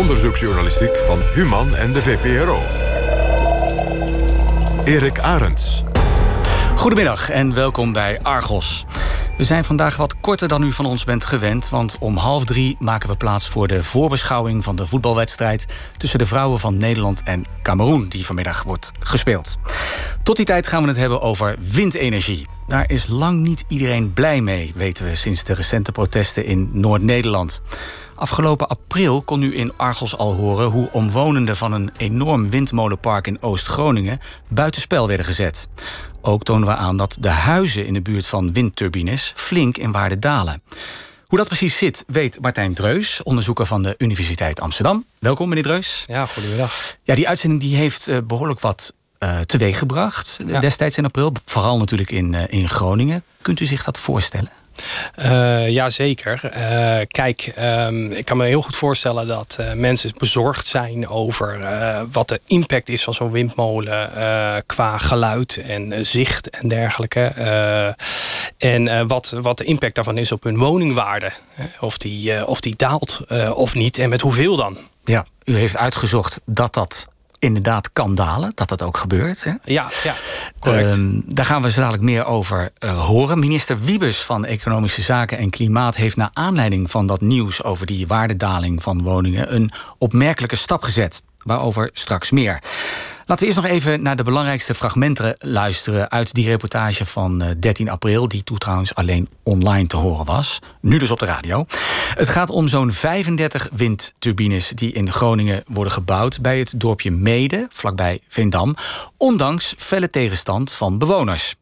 onderzoeksjournalistiek van Human en de VPRO. Erik Arends. Goedemiddag en welkom bij Argos. We zijn vandaag wat korter dan u van ons bent gewend... want om half drie maken we plaats voor de voorbeschouwing... van de voetbalwedstrijd tussen de vrouwen van Nederland en Cameroen... die vanmiddag wordt gespeeld. Tot die tijd gaan we het hebben over windenergie. Daar is lang niet iedereen blij mee, weten we... sinds de recente protesten in Noord-Nederland. Afgelopen april kon u in Argos al horen hoe omwonenden van een enorm windmolenpark in Oost-Groningen buitenspel werden gezet. Ook tonen we aan dat de huizen in de buurt van windturbines flink in waarde dalen. Hoe dat precies zit, weet Martijn Dreus, onderzoeker van de Universiteit Amsterdam. Welkom, meneer Dreus. Ja, goedemiddag. Ja, die uitzending die heeft uh, behoorlijk wat uh, teweeggebracht destijds in april. Vooral natuurlijk in, uh, in Groningen. Kunt u zich dat voorstellen? Uh, ja, zeker. Uh, kijk, um, ik kan me heel goed voorstellen dat uh, mensen bezorgd zijn over wat de impact is van zo'n windmolen qua geluid en zicht en dergelijke. en wat, wat de impact daarvan is op hun woningwaarde. of, die, of die daalt of niet en met hoeveel dan. Ja, u heeft uitgezocht dat dat inderdaad kan dalen. Dat dat ook gebeurt. Hè? Ja, ja, correct. Uh, daar gaan we zo dadelijk meer over uh, horen. Minister Wiebes van Economische Zaken en Klimaat... heeft naar aanleiding van dat nieuws over die waardedaling van woningen... een opmerkelijke stap gezet. Waarover straks meer. Laten we eerst nog even naar de belangrijkste fragmenten luisteren... uit die reportage van 13 eh, april... die toen trouwens alleen online te horen was. Nu dus op de radio. Het gaat om zo'n 35 windturbines... die in Groningen worden gebouwd bij het dorpje Mede... vlakbij Veendam... ondanks felle tegenstand van bewoners.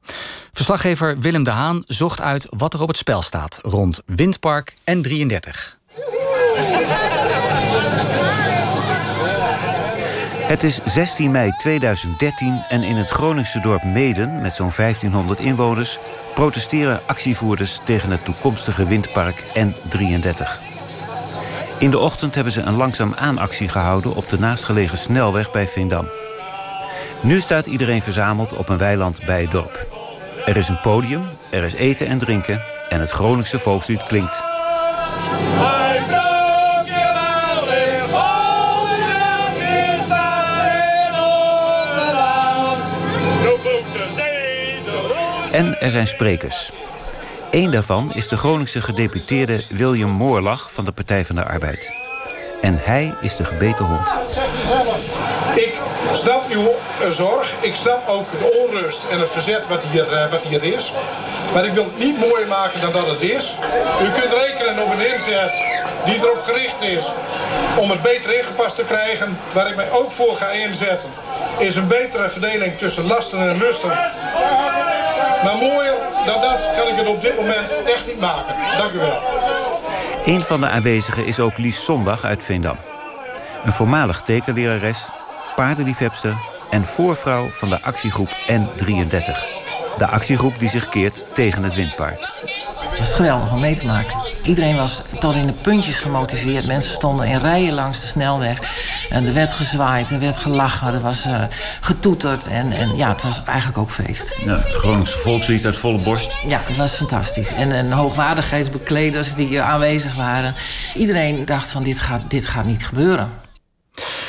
Verslaggever Willem de Haan zocht uit wat er op het spel staat... rond Windpark N33. Het is 16 mei 2013 en in het Groningse dorp Meden, met zo'n 1500 inwoners, protesteren actievoerders tegen het toekomstige windpark N33. In de ochtend hebben ze een langzaam aanactie gehouden op de naastgelegen snelweg bij Veendam. Nu staat iedereen verzameld op een weiland bij het dorp. Er is een podium, er is eten en drinken en het Groningse volkslied klinkt. En er zijn sprekers. Eén daarvan is de Groningse gedeputeerde William Moorlach van de Partij van de Arbeid. En hij is de gebeten hond. Ik snap uw zorg. Ik snap ook de onrust en het verzet wat hier, uh, wat hier is. Maar ik wil het niet mooier maken dan dat het is. U kunt rekenen op een inzet die erop gericht is om het beter ingepast te krijgen. Waar ik mij ook voor ga inzetten is een betere verdeling tussen lasten en lusten. Maar mooier dan dat kan ik het op dit moment echt niet maken. Dank u wel. Een van de aanwezigen is ook Lies Zondag uit Veendam. Een voormalig tekenlerares, paardenliefhebster en voorvrouw van de actiegroep N33. De actiegroep die zich keert tegen het windpark. Het is geweldig om mee te maken. Iedereen was tot in de puntjes gemotiveerd. Mensen stonden in rijen langs de snelweg. En er werd gezwaaid, er werd gelachen, er was uh, getoeterd. En, en ja, het was eigenlijk ook feest. Ja, het Groningse volkslied uit volle borst. Ja, het was fantastisch. En, en hoogwaardigheidsbekleders die uh, aanwezig waren. Iedereen dacht van dit gaat, dit gaat niet gebeuren.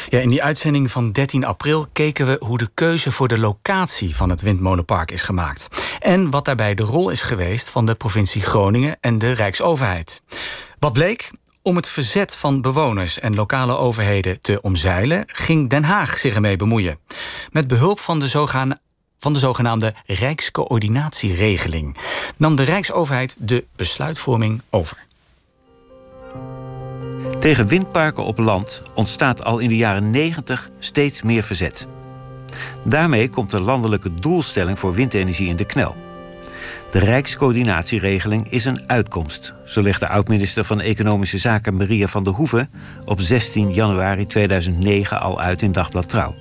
Ja, in die uitzending van 13 april keken we hoe de keuze voor de locatie van het windmolenpark is gemaakt. En wat daarbij de rol is geweest van de provincie Groningen en de Rijksoverheid. Wat bleek? Om het verzet van bewoners en lokale overheden te omzeilen, ging Den Haag zich ermee bemoeien. Met behulp van de zogenaamde van de zogenaamde Rijkscoördinatieregeling nam de Rijksoverheid de besluitvorming over. Tegen windparken op land ontstaat al in de jaren 90 steeds meer verzet. Daarmee komt de landelijke doelstelling voor windenergie in de knel. De Rijkscoördinatieregeling is een uitkomst, zo legt de oud-minister van Economische Zaken Maria van der Hoeven op 16 januari 2009 al uit in Dagblad Trouw.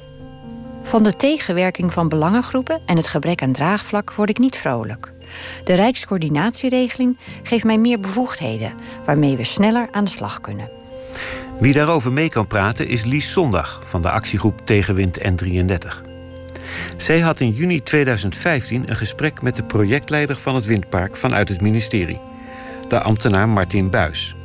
Van de tegenwerking van belangengroepen en het gebrek aan draagvlak word ik niet vrolijk. De Rijkscoördinatieregeling geeft mij meer bevoegdheden, waarmee we sneller aan de slag kunnen. Wie daarover mee kan praten is Lies Zondag van de actiegroep Tegenwind N33. Zij had in juni 2015 een gesprek met de projectleider van het windpark vanuit het ministerie, de ambtenaar Martin Buis.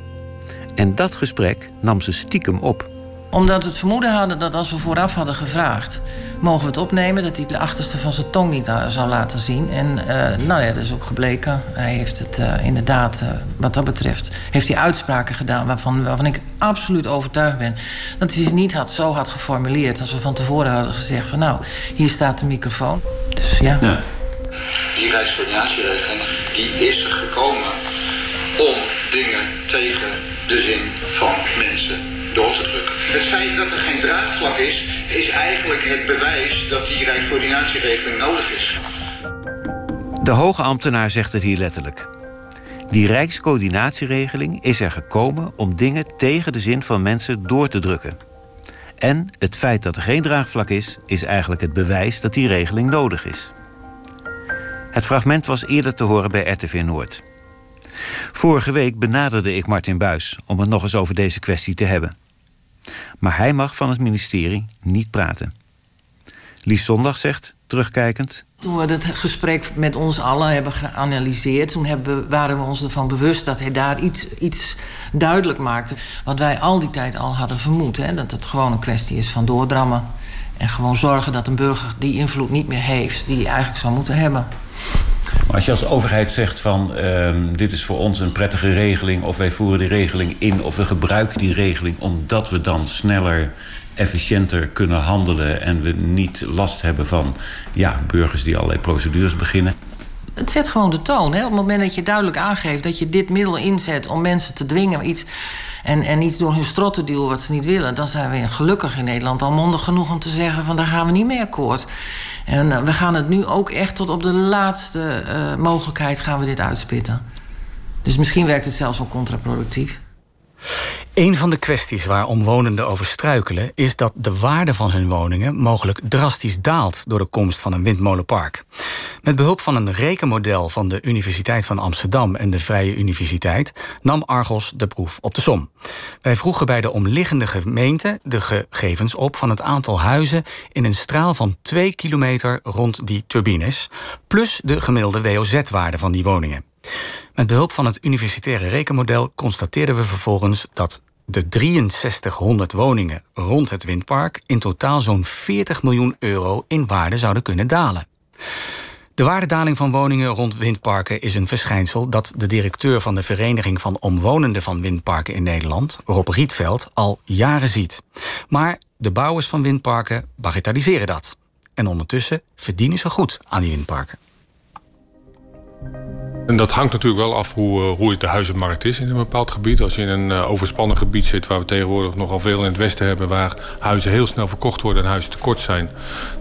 En dat gesprek nam ze stiekem op. Omdat we het vermoeden hadden dat als we vooraf hadden gevraagd... mogen we het opnemen, dat hij de achterste van zijn tong niet uh, zou laten zien. En uh, nou ja, dat is ook gebleken. Hij heeft het uh, inderdaad, wat dat betreft... heeft hij uitspraken gedaan waarvan, waarvan ik absoluut overtuigd ben... dat hij ze niet had, zo had geformuleerd als we van tevoren hadden gezegd... van nou, hier staat de microfoon. Dus ja. ja. Die reiscoördinatieregeling die is er gekomen om dingen tegen de zin Het feit dat er geen draagvlak is, is eigenlijk het bewijs dat die rijkscoördinatieregeling nodig is. De hoge ambtenaar zegt het hier letterlijk. Die rijkscoördinatieregeling is er gekomen om dingen tegen de zin van mensen door te drukken. En het feit dat er geen draagvlak is, is eigenlijk het bewijs dat die regeling nodig is. Het fragment was eerder te horen bij RTV Noord. Vorige week benaderde ik Martin Buis om het nog eens over deze kwestie te hebben. Maar hij mag van het ministerie niet praten. Lies Zondag zegt, terugkijkend. Toen we het gesprek met ons allen hebben geanalyseerd, toen hebben, waren we ons ervan bewust dat hij daar iets, iets duidelijk maakte. Wat wij al die tijd al hadden vermoed: hè, dat het gewoon een kwestie is van doordrammen. En gewoon zorgen dat een burger die invloed niet meer heeft die hij eigenlijk zou moeten hebben. Maar als je als overheid zegt van uh, dit is voor ons een prettige regeling... of wij voeren die regeling in of we gebruiken die regeling... omdat we dan sneller, efficiënter kunnen handelen... en we niet last hebben van ja, burgers die allerlei procedures beginnen. Het zet gewoon de toon. Hè? Op het moment dat je duidelijk aangeeft dat je dit middel inzet... om mensen te dwingen iets, en, en iets door hun strot te duwen wat ze niet willen... dan zijn we gelukkig in Nederland al mondig genoeg om te zeggen... van daar gaan we niet mee akkoord. En uh, we gaan het nu ook echt tot op de laatste uh, mogelijkheid gaan we dit uitspitten. Dus misschien werkt het zelfs wel contraproductief. Een van de kwesties waar omwonenden over struikelen... is dat de waarde van hun woningen mogelijk drastisch daalt... door de komst van een windmolenpark. Met behulp van een rekenmodel van de Universiteit van Amsterdam... en de Vrije Universiteit nam Argos de proef op de som. Wij vroegen bij de omliggende gemeente de gegevens op... van het aantal huizen in een straal van 2 kilometer rond die turbines... plus de gemiddelde WOZ-waarde van die woningen. Met behulp van het universitaire rekenmodel constateerden we vervolgens dat de 6300 woningen rond het windpark in totaal zo'n 40 miljoen euro in waarde zouden kunnen dalen. De waardedaling van woningen rond windparken is een verschijnsel dat de directeur van de Vereniging van Omwonenden van Windparken in Nederland, Rob Rietveld, al jaren ziet. Maar de bouwers van windparken bagatelliseren dat. En ondertussen verdienen ze goed aan die windparken. En dat hangt natuurlijk wel af hoe, eh, hoe het de huizenmarkt is in een bepaald gebied. Als je in een uh, overspannen gebied zit, waar we tegenwoordig nogal veel in het westen hebben, waar huizen heel snel verkocht worden en huizen tekort zijn,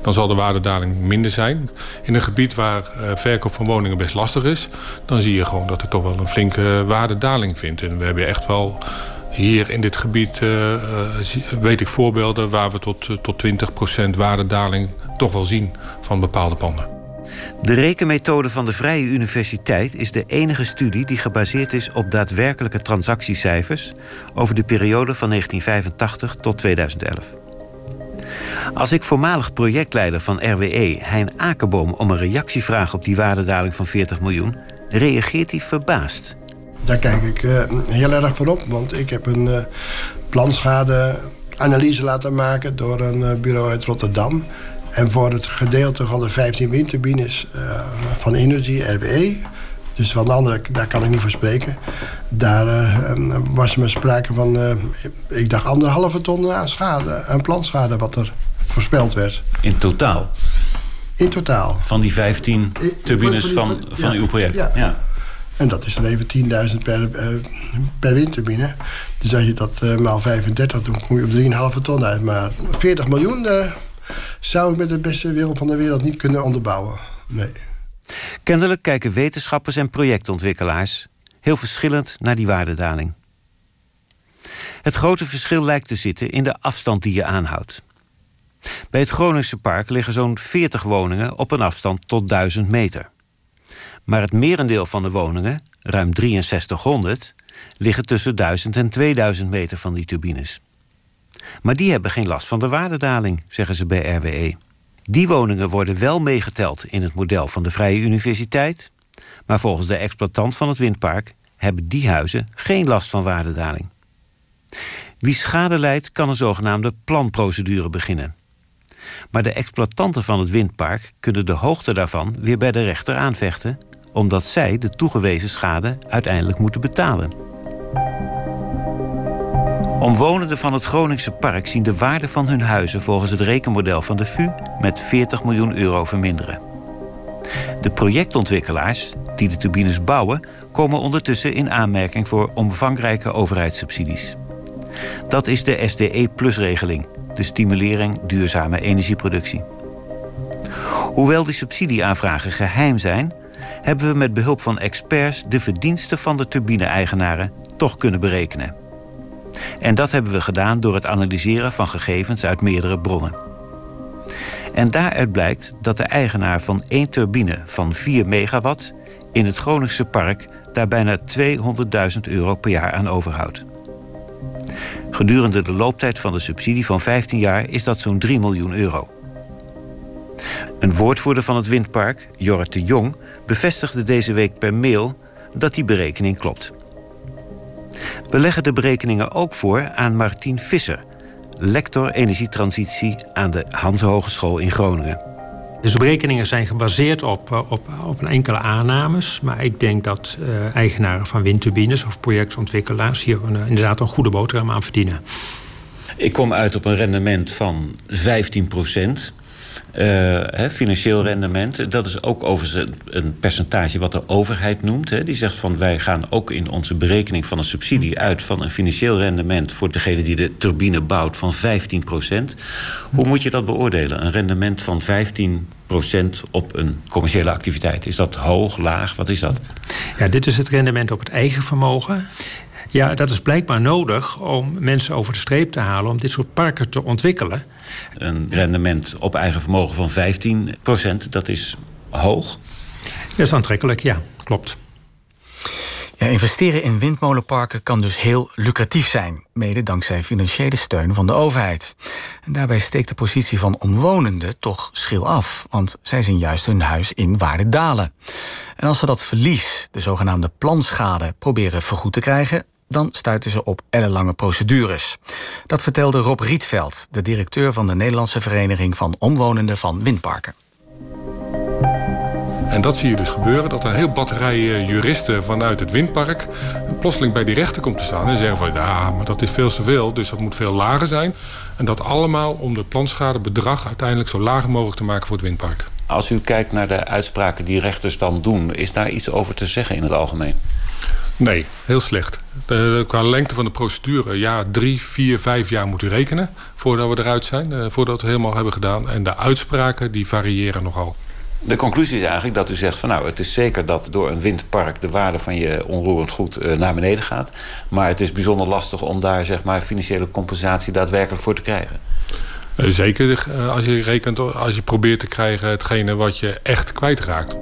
dan zal de waardedaling minder zijn. In een gebied waar uh, verkoop van woningen best lastig is, dan zie je gewoon dat er toch wel een flinke waardedaling vindt. En we hebben echt wel hier in dit gebied weet ik voorbeelden waar we tot, tot 20% waardedaling toch wel zien van bepaalde panden. De rekenmethode van de Vrije Universiteit is de enige studie die gebaseerd is op daadwerkelijke transactiecijfers over de periode van 1985 tot 2011. Als ik voormalig projectleider van RWE, Hein Akerboom, om een reactie vraag op die waardedaling van 40 miljoen, reageert hij verbaasd. Daar kijk ik uh, heel erg van op, want ik heb een uh, planschadeanalyse laten maken door een uh, bureau uit Rotterdam. En voor het gedeelte van de 15 windturbines uh, van Energy, RWE... dus van de andere, daar kan ik niet voor spreken... daar uh, was er sprake van, uh, ik dacht anderhalve ton aan schade... aan plantschade wat er voorspeld werd. In totaal? In totaal. Van die 15 turbines van, van uw project? Ja. ja. En dat is dan even 10.000 per, per windturbine. Dus als je dat maal 35 doet, kom je op 3,5 ton uit. Maar 40 miljoen zou ik met de beste wereld van de wereld niet kunnen onderbouwen. Nee. Kennelijk kijken wetenschappers en projectontwikkelaars heel verschillend naar die waardedaling. Het grote verschil lijkt te zitten in de afstand die je aanhoudt. Bij het Groningse park liggen zo'n 40 woningen op een afstand tot 1000 meter. Maar het merendeel van de woningen, ruim 6300, liggen tussen 1000 en 2000 meter van die turbines. Maar die hebben geen last van de waardedaling, zeggen ze bij RWE. Die woningen worden wel meegeteld in het model van de Vrije Universiteit. Maar volgens de exploitant van het windpark hebben die huizen geen last van waardedaling. Wie schade leidt, kan een zogenaamde planprocedure beginnen. Maar de exploitanten van het windpark kunnen de hoogte daarvan weer bij de rechter aanvechten, omdat zij de toegewezen schade uiteindelijk moeten betalen. Omwonenden van het Groningse park zien de waarde van hun huizen volgens het rekenmodel van de VU met 40 miljoen euro verminderen. De projectontwikkelaars die de turbines bouwen, komen ondertussen in aanmerking voor omvangrijke overheidssubsidies. Dat is de SDE-regeling, de stimulering duurzame energieproductie. Hoewel die subsidieaanvragen geheim zijn, hebben we met behulp van experts de verdiensten van de turbine-eigenaren toch kunnen berekenen. En dat hebben we gedaan door het analyseren van gegevens uit meerdere bronnen. En daaruit blijkt dat de eigenaar van één turbine van 4 megawatt in het Groningse park daar bijna 200.000 euro per jaar aan overhoudt. Gedurende de looptijd van de subsidie van 15 jaar is dat zo'n 3 miljoen euro. Een woordvoerder van het windpark, Jorrit de Jong, bevestigde deze week per mail dat die berekening klopt. We leggen de berekeningen ook voor aan Martien Visser, lector energietransitie aan de Hans Hogeschool in Groningen. Dus de berekeningen zijn gebaseerd op, eh, op, op een enkele aannames. Maar ik denk dat uh, eigenaren van windturbines of projectontwikkelaars hier een, inderdaad een goede boterham aan verdienen. Ik kom uit op een rendement van 15 procent. Uh, financieel rendement. Dat is ook overigens een percentage wat de overheid noemt. Die zegt van wij gaan ook in onze berekening van een subsidie uit van een financieel rendement voor degene die de turbine bouwt van 15% Hoe moet je dat beoordelen? Een rendement van 15% op een commerciële activiteit. Is dat hoog, laag? Wat is dat? Ja, dit is het rendement op het eigen vermogen. Ja, dat is blijkbaar nodig om mensen over de streep te halen om dit soort parken te ontwikkelen. Een rendement op eigen vermogen van 15% dat is hoog. Dat is aantrekkelijk, ja, klopt. Ja, investeren in windmolenparken kan dus heel lucratief zijn, mede dankzij financiële steun van de overheid. En daarbij steekt de positie van omwonenden toch schil af, want zij zien juist hun huis in waarde dalen. En als ze dat verlies, de zogenaamde planschade, proberen vergoed te krijgen, dan stuiten ze op ellenlange procedures. Dat vertelde Rob Rietveld, de directeur van de Nederlandse Vereniging van Omwonenden van Windparken. En dat zie je dus gebeuren, dat er een heel batterij eh, juristen vanuit het windpark plotseling bij die rechter komt te staan en zeggen van ja, maar dat is veel te veel, dus dat moet veel lager zijn. En dat allemaal om de planschadebedrag uiteindelijk zo laag mogelijk te maken voor het windpark. Als u kijkt naar de uitspraken die rechters dan doen, is daar iets over te zeggen in het algemeen? Nee, heel slecht. De, qua lengte van de procedure, ja, drie, vier, vijf jaar moet u rekenen voordat we eruit zijn, eh, voordat we het helemaal hebben gedaan. En de uitspraken die variëren nogal. De conclusie is eigenlijk dat u zegt van nou, het is zeker dat door een windpark de waarde van je onroerend goed eh, naar beneden gaat. Maar het is bijzonder lastig om daar zeg maar financiële compensatie daadwerkelijk voor te krijgen. Eh, zeker als je rekent, als je probeert te krijgen hetgene wat je echt kwijtraakt.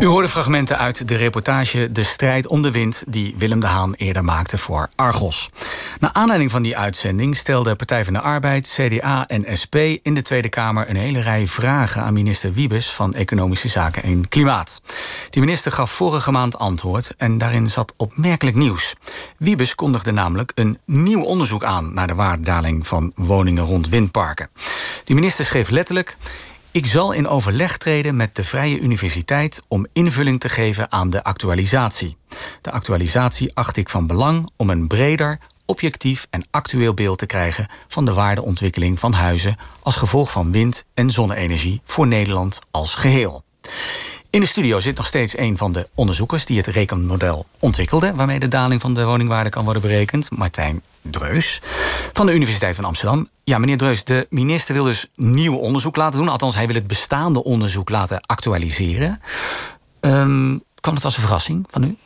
U hoorde fragmenten uit de reportage De strijd om de wind... die Willem de Haan eerder maakte voor Argos. Na aanleiding van die uitzending stelde Partij van de Arbeid... CDA en SP in de Tweede Kamer een hele rij vragen... aan minister Wiebes van Economische Zaken en Klimaat. Die minister gaf vorige maand antwoord en daarin zat opmerkelijk nieuws. Wiebes kondigde namelijk een nieuw onderzoek aan... naar de waardedaling van woningen rond windparken. Die minister schreef letterlijk... Ik zal in overleg treden met de Vrije Universiteit om invulling te geven aan de actualisatie. De actualisatie acht ik van belang om een breder, objectief en actueel beeld te krijgen van de waardeontwikkeling van huizen als gevolg van wind- en zonne-energie voor Nederland als geheel. In de studio zit nog steeds een van de onderzoekers die het rekenmodel ontwikkelde, waarmee de daling van de woningwaarde kan worden berekend, Martijn Dreus van de Universiteit van Amsterdam. Ja, meneer Dreus, de minister wil dus nieuw onderzoek laten doen. Althans, hij wil het bestaande onderzoek laten actualiseren. Um, kwam het als een verrassing van u?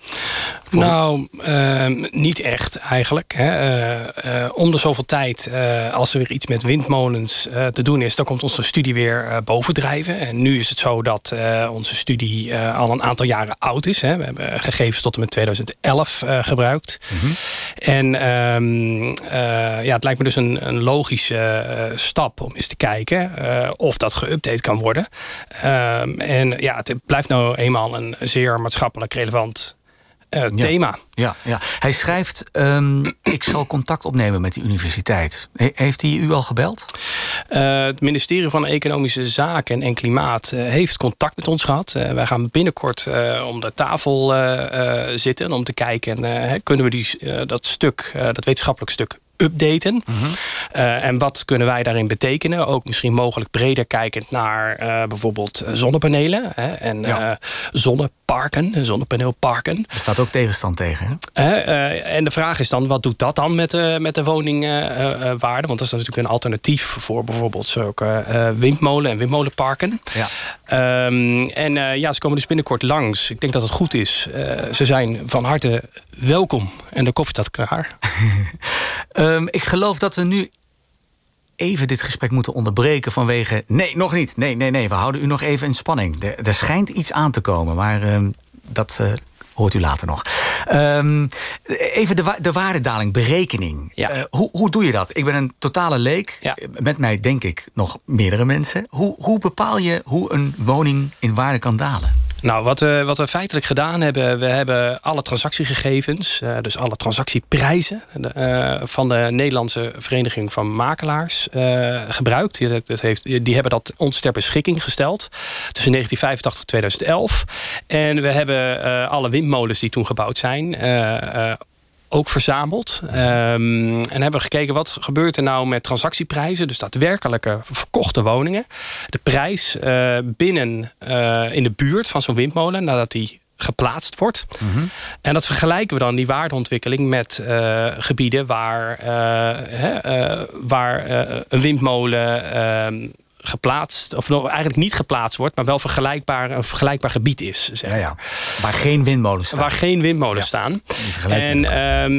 Nou, uh, niet echt eigenlijk. Hè. Uh, om de zoveel tijd, als er weer iets met windmolens te doen is... dan komt onze studie weer bovendrijven. En nu is het zo dat onze studie al een aantal jaren oud is. Hè. We hebben gegevens tot en met 2011 gebruikt. Mhm. En ehm, ja, het lijkt me dus een, een logische stap om eens te kijken... of dat geüpdate kan worden. Ehm, en ja, het blijft nou eenmaal een zeer maatschappelijk relevant uh, thema. Ja, ja, hij schrijft: um, Ik zal contact opnemen met de universiteit. heeft hij u al gebeld? Uh, het ministerie van Economische Zaken en Klimaat uh, heeft contact met ons gehad. wij gaan binnenkort om de tafel zitten om te kijken: kunnen we die, dat stuk, dat wetenschappelijk stuk updaten. Mhm. Eh, en wat kunnen wij daarin betekenen? Ook misschien mogelijk breder kijkend naar uh, bijvoorbeeld zonnepanelen hè, en ja. zonneparken, zonnepaneelparken. Er staat ook tegenstand tegen. Hè? en de vraag is dan, wat doet dat dan met de, met de woningwaarde? Want dat is natuurlijk een alternatief voor bijvoorbeeld zulke windmolen en windmolenparken. Ja. Um, en ja, ze komen dus binnenkort langs. Ik denk dat het goed is. ze zijn van harte welkom en de koffie staat klaar. um, ik geloof dat we nu even dit gesprek moeten onderbreken vanwege... Nee, nog niet. Nee, nee, nee. We houden u nog even in spanning. Er, er schijnt iets aan te komen, maar uh, dat uh, hoort u later nog. Um, even de, de waardedaling, berekening. Ja. Uh, hoe, hoe doe je dat? Ik ben een totale leek. Ja. Met mij denk ik nog meerdere mensen. Hoe, hoe bepaal je hoe een woning in waarde kan dalen? Nou, wat we, wat we feitelijk gedaan hebben... we hebben alle transactiegegevens, uh, dus alle transactieprijzen... Uh, van de Nederlandse Vereniging van Makelaars uh, gebruikt. Die, dat heeft, die hebben dat ons ter beschikking gesteld... tussen 1985 en 2011. En we hebben alle windmolens die toen gebouwd zijn ook verzameld. Um, en hebben gekeken wat gebeurt er nou met transactieprijzen. Dus daadwerkelijke verkochte woningen. De prijs uh, binnen uh, in de buurt van zo'n windmolen nadat die geplaatst wordt. Mm -hmm. En dat vergelijken we dan, die waardeontwikkeling, met uh, gebieden waar, waar een windmolen ehm, geplaatst, of eigenlijk niet geplaatst wordt, maar wel vergelijkbaar, een vergelijkbaar gebied is. Zeg ja, ja. Waar geen windmolens staan. Waar geen windmolens staan. En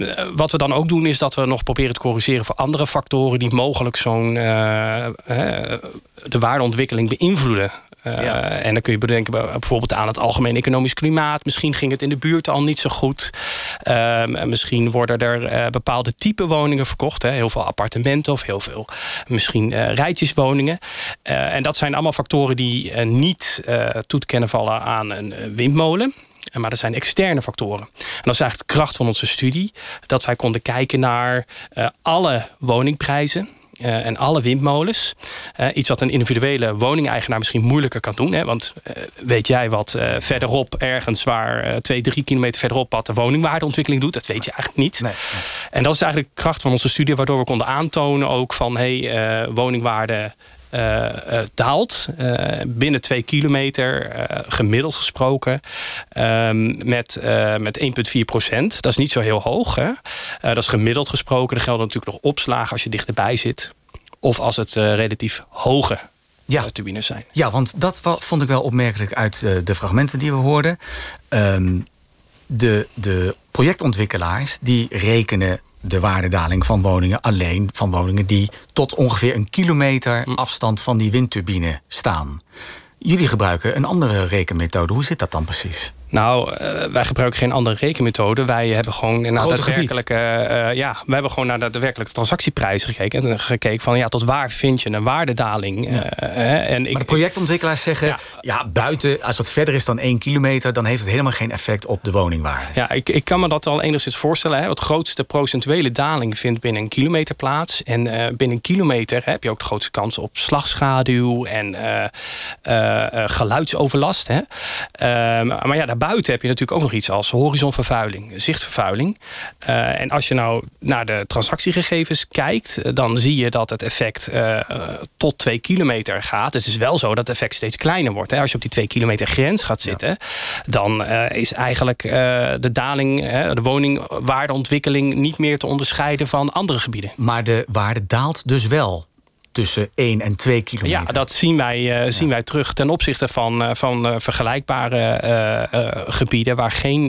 uh, wat we dan ook doen, is dat we nog proberen te corrigeren voor andere factoren die mogelijk zo'n uh, de waardeontwikkeling beïnvloeden. Uh, En dan kun je bedenken bijvoorbeeld aan het algemeen economisch klimaat. Misschien ging het in de buurt al niet zo goed. Um, misschien worden er uh, bepaalde type woningen verkocht. Hè. Heel veel appartementen of heel veel misschien uh, rijtjeswoningen. en dat zijn allemaal factoren die niet toe te kennen vallen aan een windmolen. Maar dat zijn externe factoren. En dat is eigenlijk de kracht van onze studie. Dat wij konden kijken naar alle woningprijzen uh, en alle windmolens. Uh, iets wat een individuele woningeigenaar misschien moeilijker kan doen. Hè? Want uh, weet jij wat verderop, ergens waar twee, drie kilometer verderop... wat de woningwaardeontwikkeling doet? Dat weet je eigenlijk niet. Nee, nee. En dat is eigenlijk de kracht van onze studie... waardoor we konden aantonen ook van... hey, woningwaarde daalt. Uh, binnen twee kilometer, gemiddeld gesproken, ehm, met, met 1,4 procent. Dat is niet zo heel hoog. Hè? dat is gemiddeld gesproken. Er gelden natuurlijk nog opslagen als je dichterbij zit. Of als het relatief hoge ja. turbines zijn. Ja, want dat vond ik wel opmerkelijk uit de fragmenten die we hoorden. Um, de, de projectontwikkelaars die rekenen de waardedaling van woningen alleen van woningen die tot ongeveer een kilometer hm. afstand van die windturbine staan. Jullie gebruiken een andere rekenmethode. Hoe zit dat dan precies? Nou, uh, wij gebruiken geen andere rekenmethode. Wij hebben gewoon naar daadwerkelijke, uh, ja, wij hebben gewoon naar de daadwerkelijke transactieprijs gekeken. En gekeken van ja, tot waar vind je een waardedaling. Ja. Uh, en maar de projectontwikkelaars zeggen, ja. ja. buiten, als het verder is dan één kilometer, dan heeft het helemaal geen effect op de woningwaarde. Ja, ik, ik kan me dat al enigszins voorstellen. Hè. Het grootste procentuele daling vindt binnen een kilometer plaats. En binnen een kilometer heb je ook de grootste kans op slagschaduw en geluidsoverlast. Hè. Ehm, maar ja, buiten heb je natuurlijk ook nog iets als horizonvervuiling, zichtvervuiling. Uh, en als je nou naar de transactiegegevens kijkt, eh, dan zie je dat het effect uh, tot twee kilometer gaat. Dus het is wel zo dat het effect steeds kleiner wordt. Hè. Als je op die twee kilometer grens gaat zitten, ja. dan uh, is eigenlijk de daling, de woningwaardeontwikkeling niet meer te onderscheiden van andere gebieden. Maar de waarde daalt dus wel tussen 1 en 2 kilometer. Ja, dat zien wij, zien wij terug ten opzichte van, van vergelijkbare gebieden waar geen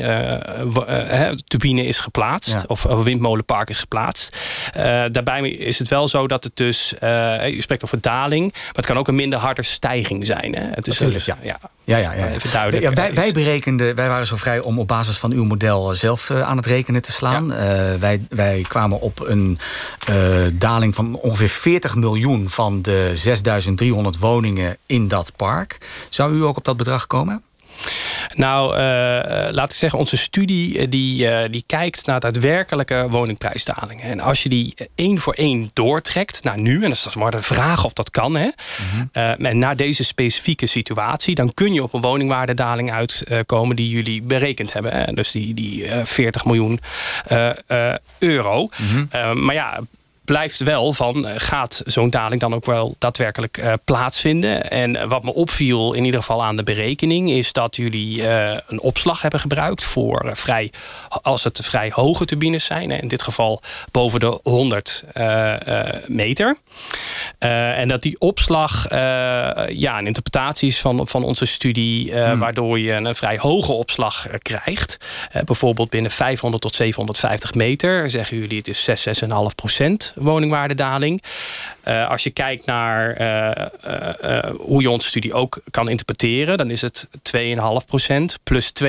turbine is geplaatst of windmolenpark is geplaatst. daarbij is het wel zo dat het dus, je spreekt over daling, maar het kan ook een minder harde stijging zijn. Hè? Het is Natuurlijk, ja. ja. Ja, ja, ja. Even duidelijk. Ja, wij, wij berekenden, wij waren zo vrij om op basis van uw model zelf aan het rekenen te slaan. wij, wij kwamen op een daling van ongeveer 40 miljoen van de 6300 woningen in dat park. Zou u ook op dat bedrag komen? Nou, uh, laat ik zeggen, onze studie uh, die, uh, die kijkt naar daadwerkelijke woningprijsdalingen. En als je die één voor één doortrekt naar nu, en dat is maar de vraag of dat kan, hè, mm en naar deze specifieke situatie, dan kun je op een woningwaardedaling uitkomen die jullie berekend hebben. Hè. Dus die, die 40 miljoen euro. Mm -hmm. maar ja, blijft wel van, eh, gaat zo'n daling dan ook wel daadwerkelijk uh, plaatsvinden? En wat me opviel, in ieder geval aan de berekening, is dat jullie uh, een opslag hebben gebruikt voor vrij, als het vrij hoge turbines zijn, in dit geval boven de 100 meter. En dat die opslag, ja, een interpretatie is van, van onze studie, hmm. waardoor je een, vrij hoge opslag krijgt. bijvoorbeeld binnen 500 tot 750 meter, zeggen jullie het is 6, 6,5 procent woningwaardedaling. Als je kijkt naar hoe je onze studie ook kan interpreteren, dan is het 2,5% plus 2,2%.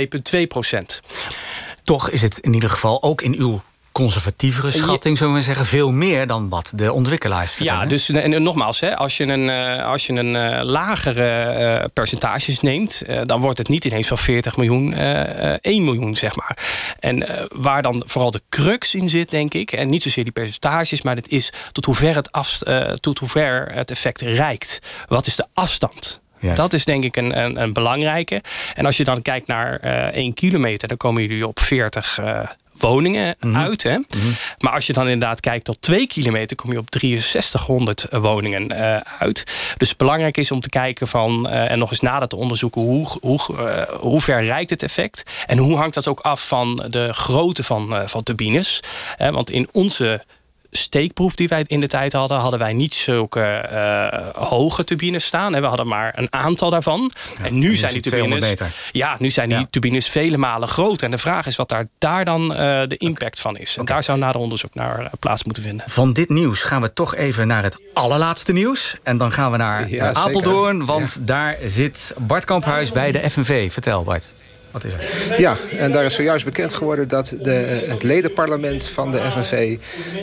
Toch is het in ieder geval ook in uw conservatievere schatting, zullen we zeggen, veel meer dan wat de ontwikkelaars. Ja, dus en, nogmaals, hè, als je een, uh, als je een uh, lagere uh, percentages neemt, dan wordt het niet ineens van 40 miljoen 1 miljoen, zeg maar. En waar dan vooral de crux in zit, denk ik, en niet zozeer die percentages, maar het is tot hoever het, af, tot hoever het effect reikt. Wat is de afstand? Dat is denk ik een, een, een, belangrijke. En als je dan kijkt naar uh, 1 kilometer, dan komen jullie op 40 uh, woningen mhm. uit. Hè? Mhm. Maar als je dan inderdaad kijkt tot twee kilometer... kom je op 6300 eh, woningen uh, uit. Dus belangrijk is om te kijken van... Uh, en nog eens nader te onderzoeken... hoe, hoe, uh, hoe ver reikt het effect? En hoe hangt dat ook af van de grootte van, van turbines? want in onze steekproef die wij in de tijd hadden, hadden wij niet zulke uh, hoge turbines staan. We hadden maar een aantal daarvan. en nu zijn die turbines. Ja, nu zijn die turbines vele malen groter. En de vraag is wat daar, daar dan uh, de impact van is. En daar zou nader onderzoek naar uh, plaats moeten vinden. Van dit nieuws gaan we toch even naar het allerlaatste nieuws. En dan gaan we naar ja, Apeldoorn, want daar zit Bart Kamphuis bij de FNV. Vertel Bart. Wat is? Ja, en daar is zojuist bekend geworden dat de, het ledenparlement van de FNV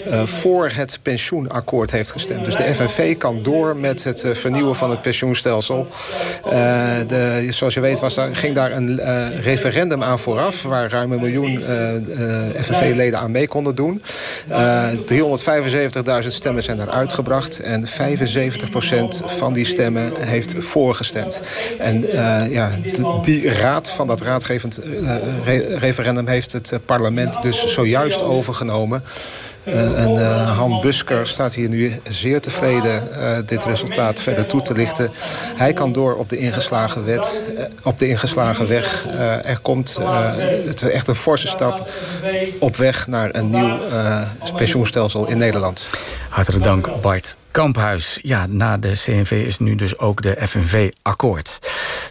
uh, voor het pensioenakkoord heeft gestemd. Dus de FNV kan door met het uh, vernieuwen van het pensioenstelsel. De, zoals je weet was daar, ging daar een referendum aan vooraf, waar ruim een miljoen FNV-leden aan mee konden doen. 375.000 stemmen zijn daar uitgebracht en 75% van die stemmen heeft voorgestemd. En ja, die raad van dat raad raadgevend uh, referendum heeft het eh, parlement dus zojuist overgenomen. Uh, en Han Busker staat hier nu zeer tevreden dit resultaat verder toe te lichten. Hij kan door op de ingeslagen, wet, op de ingeslagen weg. er komt het echt een forse stap op weg naar een nieuw pensioenstelsel in Nederland. Hartelijk dank Bart Kamphuis. Ja, na de CNV is nu dus ook de FNV akkoord.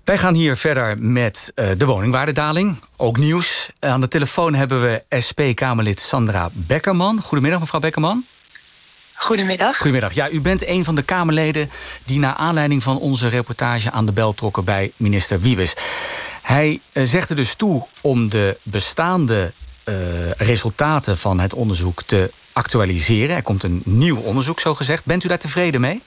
Wij gaan hier verder met uh, de woningwaardedaling. Ook nieuws. Aan de telefoon hebben we SP-Kamerlid Sandra Bekkerman. Goedemiddag, mevrouw Bekkerman. Goedemiddag. Goedemiddag. Ja, u bent een van de Kamerleden die naar aanleiding van onze reportage aan de bel trokken bij minister Wiebes. Hij uh, zegt er dus toe om de bestaande uh, resultaten van het onderzoek te actualiseren. Er komt een nieuw onderzoek, zo gezegd. Bent u daar tevreden mee?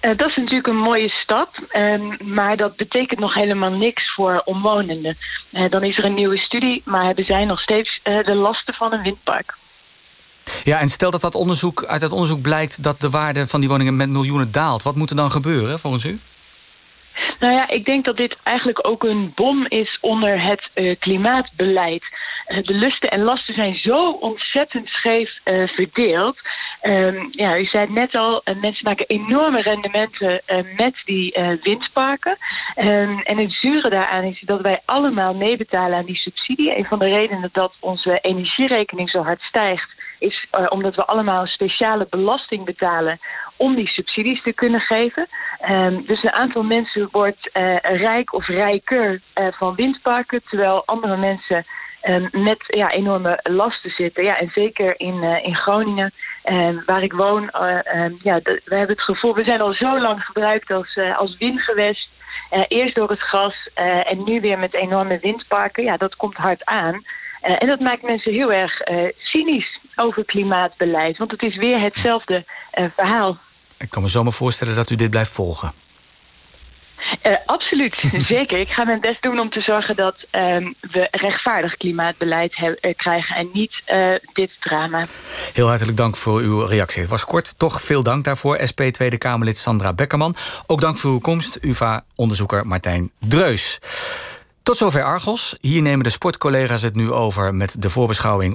Uh, dat is natuurlijk een mooie stap, um, maar dat betekent nog helemaal niks voor omwonenden. Uh, dan is er een nieuwe studie, maar hebben zij nog steeds uh, de lasten van een windpark. Ja, en stel dat, dat onderzoek, uit dat onderzoek blijkt dat de waarde van die woningen met miljoenen daalt. Wat moet er dan gebeuren volgens u? Nou ja, ik denk dat dit eigenlijk ook een bom is onder het klimaatbeleid. Eh, de lusten en lasten zijn zo ontzettend scheef uh, verdeeld. Um, ja, u zei net al, uh, mensen maken enorme rendementen met die windparken. Um, en het zure daaraan is dat wij allemaal meebetalen aan die subsidie. Een van de redenen dat onze energierekening zo hard stijgt is omdat we allemaal een speciale belasting betalen om die subsidies te kunnen geven. Ehm, dus een aantal mensen wordt rijk of rijker van windparken, terwijl andere mensen met ja, enorme lasten zitten. Ja, en zeker in, uh, in Groningen, um, waar ik woon, uh, um, ja, we hebben het gevoel, we zijn al zo lang gebruikt als, uh, als windgewest. eerst door het gas en nu weer met enorme windparken. Ja, dat komt hard aan. en dat maakt mensen heel erg cynisch over klimaatbeleid. Want het is weer hetzelfde verhaal. Ik kan me zomaar voorstellen dat u dit blijft volgen. Uh, absoluut, zeker. Ik ga mijn best doen om te zorgen dat um, we rechtvaardig klimaatbeleid uh, krijgen en niet uh, dit drama. Heel hartelijk dank voor uw reactie. Het was kort, toch veel dank daarvoor. SP Tweede Kamerlid Sandra Bekkerman. Ook dank voor uw komst, UvA-onderzoeker Martijn Dreus. Tot zover Argos. Hier nemen de sportcollega's het nu over met de voorbeschouwing